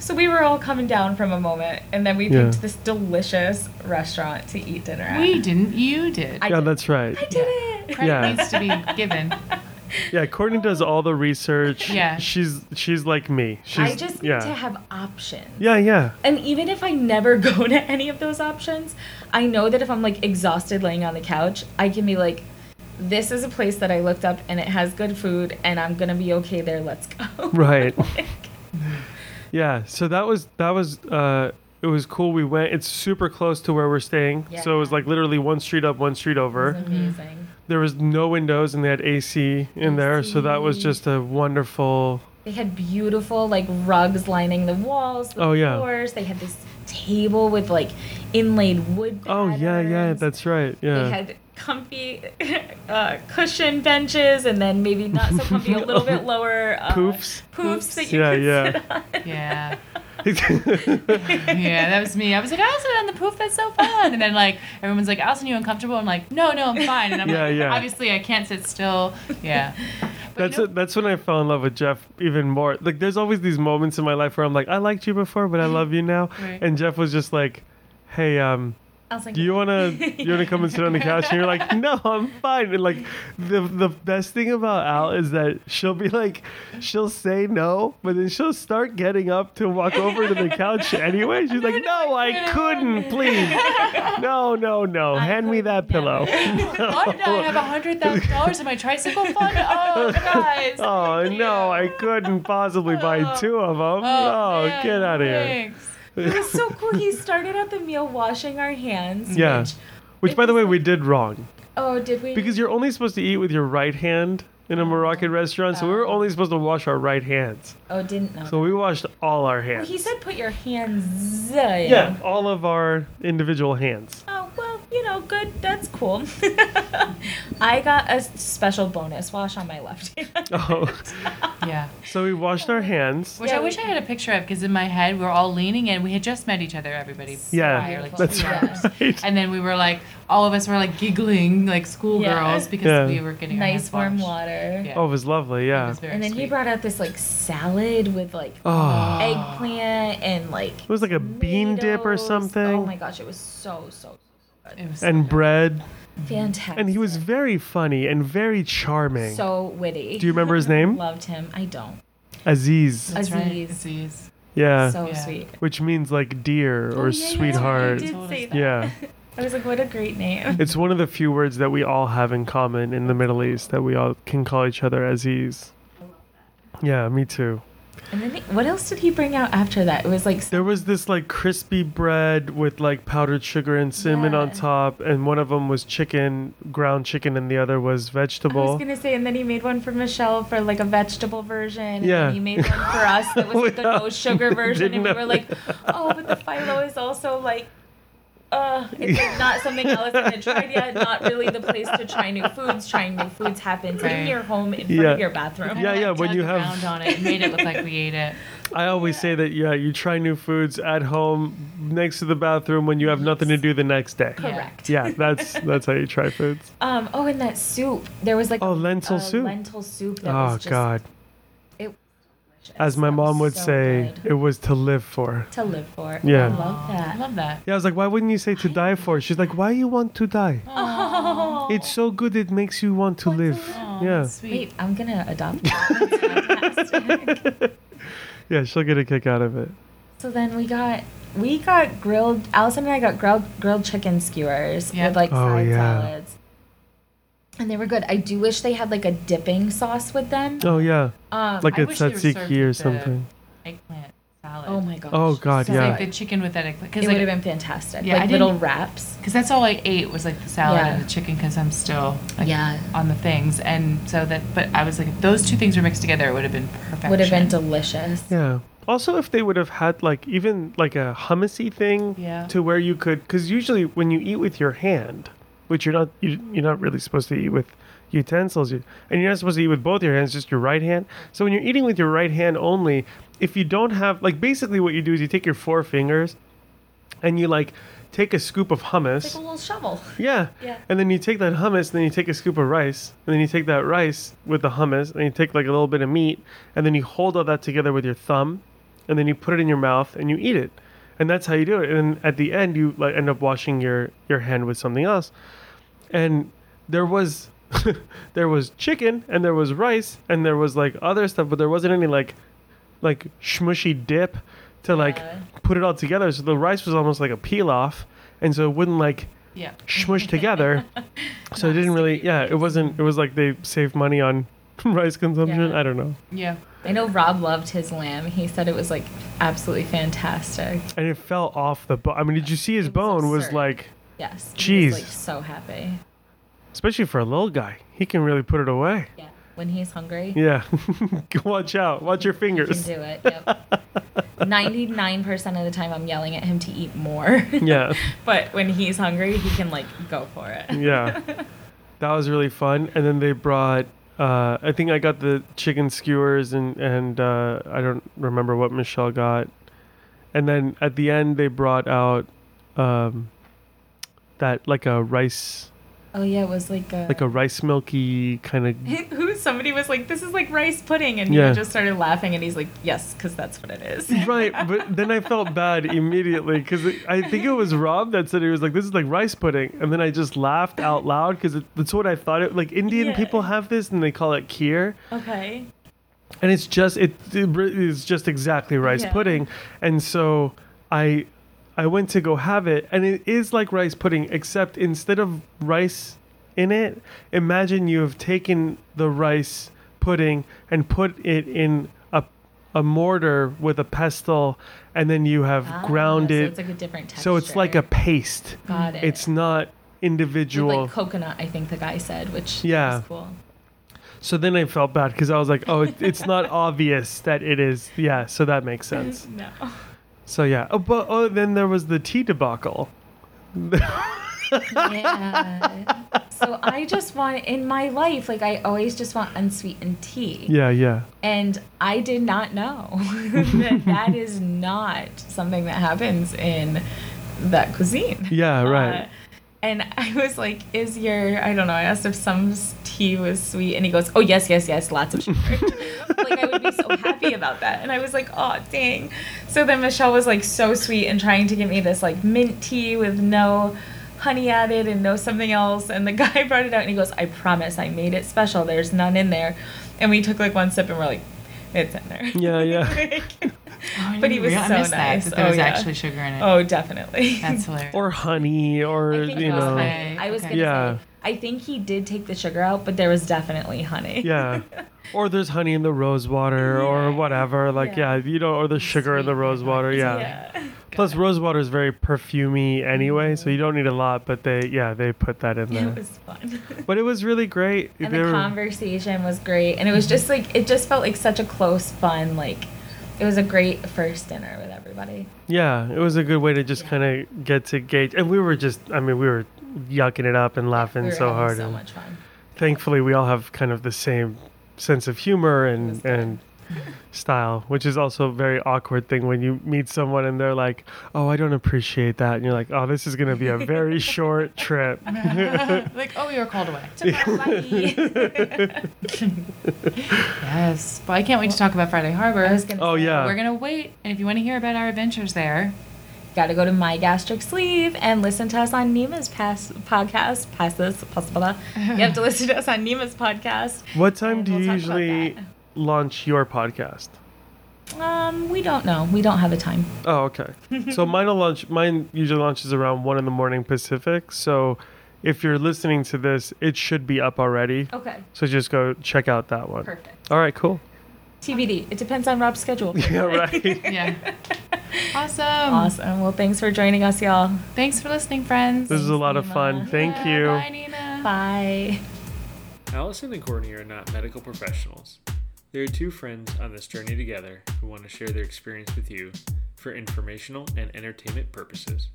so we were all coming down from a moment, and then we Yeah. picked this delicious restaurant to eat dinner at. We didn't, you did. I Yeah, did. that's right. I did it. Credit Yeah. needs to be <laughs> given. Yeah, Cortni does all the research. Yeah. She's she's like me. She's I just need yeah. to have options. yeah, yeah. And even if I never <laughs> go to any of those options, I know that if I'm like exhausted laying on the couch, I can be like, this is a place that I looked up and it has good food and I'm gonna be okay there. Let's go. <laughs> Right. <laughs> Like, Yeah, so that was that was uh it was cool. We went. It's super close to where we're staying. So it was like literally one street up, one street it over. was amazing. There was no windows and they had AC in there, so that was just a wonderful. They had beautiful like rugs lining the walls, the Oh, yeah. floors. They had this table with like inlaid wood. Oh yeah, yeah, that's right. Yeah. They had comfy <laughs> uh, cushion benches, and then maybe not so comfy, a little bit <laughs> lower uh, Poofs. Poofs that you Yeah, could yeah. sit on. Yeah. <laughs> <laughs> Yeah, that was me. I was like, sit on the poof. That's so fun. And then like everyone's like, Allyson, you uncomfortable? I'm like, no, no, I'm fine. And I'm Yeah, like, yeah. obviously I can't sit still. Yeah. But That's you know- it. That's when I fell in love with Jeff even more. Like, there's always these moments in my life where I'm like, I liked you before, but I <laughs> love you now. Right. And Jeff was just like, Hey, um, I was like, Do you wanna you wanna <laughs> come and sit on the couch? And you're like, no, I'm fine. And like the the best thing about Al is that she'll be like, she'll say no, but then she'll start getting up to walk over to the couch <laughs> anyway. She's like, no, I couldn't, please. No, no, no. Hand me that pillow. <laughs> Why did I have a hundred thousand dollars in my tricycle fund? Oh, guys. Oh no, I couldn't possibly buy oh. two of them. Oh, oh, man, get out of here. thanks. It was so cool. He started out the meal washing our hands. Yeah. Which, Which, by the way, we did wrong oh, did we? because you're only supposed to eat with your right hand in a oh. Moroccan restaurant, so we were oh. only supposed to wash our right hands. oh, didn't know. So we washed all our Well, hands. he said put your hands. in. Yeah, all of our individual hands. Oh well, you know, good. That's cool. <laughs> I got a special bonus wash on my left hand. <laughs> Oh, Yeah. so we washed our hands. Which Yeah, I wish we- I had a picture of because in my head we were all leaning in. We had just met each other, everybody. Yeah, prior, like that's Yeah. right. And then we were like, all of us were like giggling like schoolgirls Yeah. because Yeah. we were getting our nice hands warm washed. water. Yeah. Oh, it was lovely. Yeah, was And then he brought out this like salad with like Oh. eggplant and like it was like a bean dip or oh something, Oh my gosh, it was so so, so It was and bread. fantastic. And he was very funny and very charming. so witty. Do you remember his <laughs> name? Loved him. I don't. Aziz. That's right. Aziz. Aziz. Yeah, so Yeah. sweet. which means like dear oh, or Oh, yeah, yeah, sweetheart. You did say us that. Yeah. <laughs> I was like, what a great name. It's one of the few words that we all have in common in the Middle East that we all can call each other Aziz. Yeah, me too. And then he, what else did he bring out after that? It was like There was this like crispy bread with like powdered sugar and cinnamon on top, and one of them was chicken, ground chicken, and the other was vegetable. I was gonna say, and then he made one for Michelle for like a vegetable version. And Yeah. then he made one for us that <laughs> was like the no sugar <laughs> version, and we were like, oh, but the phyllo is also like. Uh, it's not something Allyson had tried yet. Not really the place to try new foods. Trying new foods happens in your home in front Yeah. of your bathroom. Yeah, yeah, when you have- on it, it made it look like we ate it. I always say that yeah, you try new foods at home next to the bathroom when you have nothing to do the next day. Correct. Yeah, that's that's how you try foods. Um. Oh, and that soup. There was like Oh, a- lentil a soup. Lentil soup. That Oh was just, God, It was delicious. as my That mom would so say, good. it was to live for. to live for. Yeah. I love that. I love that. Yeah, I was like, why wouldn't you say to die for? She's like, why you want to die? <laughs> Oh. It's so good it makes you want to Want to live. live. Oh, Yeah. sweet. Wait, I'm gonna adopt that. <laughs> That's fantastic. Yeah, she'll get a kick out of it. so then we got we got grilled. Allyson and I got grilled grilled chicken skewers Yeah. with like Oh, side yeah. salads, and they were good. I do wish they had like a dipping sauce with them. Oh yeah, Um, like I a wish they were served tzatziki or something. Eggplant salad. oh my gosh. Oh, God, so yeah. Like the chicken with that eggplant. It Because would have been fantastic. Yeah, like didn't- little wraps. Because that's all I ate was like the salad Yeah. and the chicken because I'm still like Yeah. on the things. And so that, but I was like, if those two things were mixed together, it would have been perfection. Would have been delicious. Yeah. Also, if they would have had like even like a hummusy thing Yeah. to where you could, because usually when you eat with your hand, which you're not, you, you're not really supposed to eat with utensils, you, and you're not supposed to eat with both your hands, just your right hand. So when you're eating with your right hand only, if you don't have like basically what you do is you take your four fingers, and you like take a scoop of hummus. It's like a little shovel. Yeah. Yeah. And then you take that hummus, and then you take a scoop of rice, and then you take that rice with the hummus, and you take like a little bit of meat, and then you hold all that together with your thumb, and then you put it in your mouth and you eat it. And that's how you do it. And at the end, you like end up washing your your hand with something else. And there was <laughs> there was chicken, and there was rice, and there was like other stuff, but there wasn't any like like smushy dip to like Yeah. put it all together. So the rice was almost like a peel off, and so it wouldn't like Yeah. smushed together. <laughs> so it didn't really, yeah, it wasn't, it was like they saved money on <laughs> rice consumption. Yeah. I don't know. Yeah. I know Rob loved his lamb. He said it was like absolutely fantastic. And it fell off the bone. I mean, did you see his was bone was like, Yes. Jeez. Like so happy. especially for a little guy, he can really put it away. Yeah. When he's hungry, Yeah. <laughs> Watch out. Watch your he can fingers. do it. Yep. 99% of the time I'm yelling at him to eat more. <laughs> Yeah. but when he's hungry, he can like go for it. Yeah. That was really fun. And then they brought, uh, I think I got the chicken skewers and, and uh, I don't remember what Michelle got. And then at the end, they brought out um, that like a rice Oh yeah, it was like a like a rice milky kind of <laughs> Who somebody was like, "This is like rice pudding," and Yeah. he just started laughing, and he's like, "Yes, because that's what it is." <laughs> right, but then I felt bad immediately because I think it was Rob that said he was like, "This is like rice pudding," and then I just laughed out loud because that's what I thought it. Like Indian Yeah. people have this and they call it kheer, okay. and it's just it, it re- is just exactly rice Yeah. pudding, and so I I went to go have it, and it is like rice pudding except instead of rice in it, imagine you have taken the rice pudding and put it in a a mortar with a pestle, and then you have Ah, ground so it. it's like a different texture. So it's like a paste. Got it. It's not With, individual. like coconut. I think the guy said, which Yeah. is cool. so then I felt bad because I was like, oh, it's not <laughs> obvious that it is. Yeah, so that makes sense. <laughs> No. So yeah. Oh, but oh, then there was the tea debacle. <laughs> Yeah. so I just want in my life, like I always just want unsweetened tea. Yeah, yeah. And I did not know <laughs> that that is not something that happens in that cuisine. Yeah, right. Uh, and I was like, "Is your I don't know." I asked if some s- tea was sweet, and he goes, "Oh yes, yes, yes, lots of sugar." <laughs> like I would be so happy about that, and I was like, "Oh dang!" So then Michelle was like so sweet and trying to get me this like mint tea with no honey added and no something else, and the <laughs> guy brought it out and he goes, "I promise, I made it special. There's none in there," and we took like one sip and we're like, "It's in there." Yeah, <laughs> yeah. Oh, But he was rea- so missed that, nice. that there Oh, was yeah. actually sugar in it. oh, definitely. That's hilarious. or honey, or you know. honey. I was Okay. gonna Yeah. say I think he did take the sugar out, but there was definitely honey. Yeah. <laughs> Or there's honey in the rose water, or whatever. Like, yeah. Yeah. you know, or the sugar in the Sweet rose water. Yeah. Yeah. Plus, rose water is very perfumey anyway, so you don't need a lot. But they, yeah, they put that in there. It was fun. <laughs> But it was really great. and They the were- conversation was great. And it was just like it just felt like such a close, fun, like it was a great first dinner with everybody. Yeah, it was a good way to just Yeah. kind of get to gauge. And we were just, I mean, we were yucking it up and laughing we so hard. So much fun. thankfully, we all have kind of the same sense of humor and and style, which is also a very awkward thing when you meet someone and they're like, "Oh, I don't appreciate that," and you're like, "Oh, this is going to be a very <laughs> short trip." <laughs> like, oh, you were called away. <laughs> Yes. Well, I can't wait to talk about Friday Harbor. I was gonna Oh, say, yeah. We're gonna wait, and if you want to hear about our adventures there, Got to go to my gastric sleeve and listen to us on Nima's past podcast. Pass this, possible. You have to <laughs> listen to us on Nima's podcast. What time do you we'll talk about usually launch your podcast? Um, we don't know. We don't have a time. Oh, okay. so <laughs> mine will launch. Mine usually launches around one in the morning Pacific. So if you're listening to this, it should be up already. Okay. So just go check out that one. Perfect. All right, cool. TBD. It depends on Rob's schedule. <laughs> Yeah, right. yeah. Awesome. Awesome. Well, thanks for joining us, y'all. Thanks for listening, friends. This is a lot of fun. Thank Yeah, you. Bye, Nima. Bye. Allyson and Cortni are not medical professionals. They are two friends on this journey together who want to share their experience with you for informational and entertainment purposes.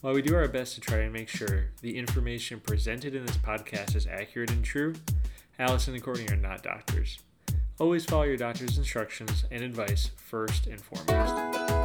While we do our best to try and make sure the information presented in this podcast is accurate and true, Allyson and Cortni are not doctors. Always follow your doctor's instructions and advice first and foremost.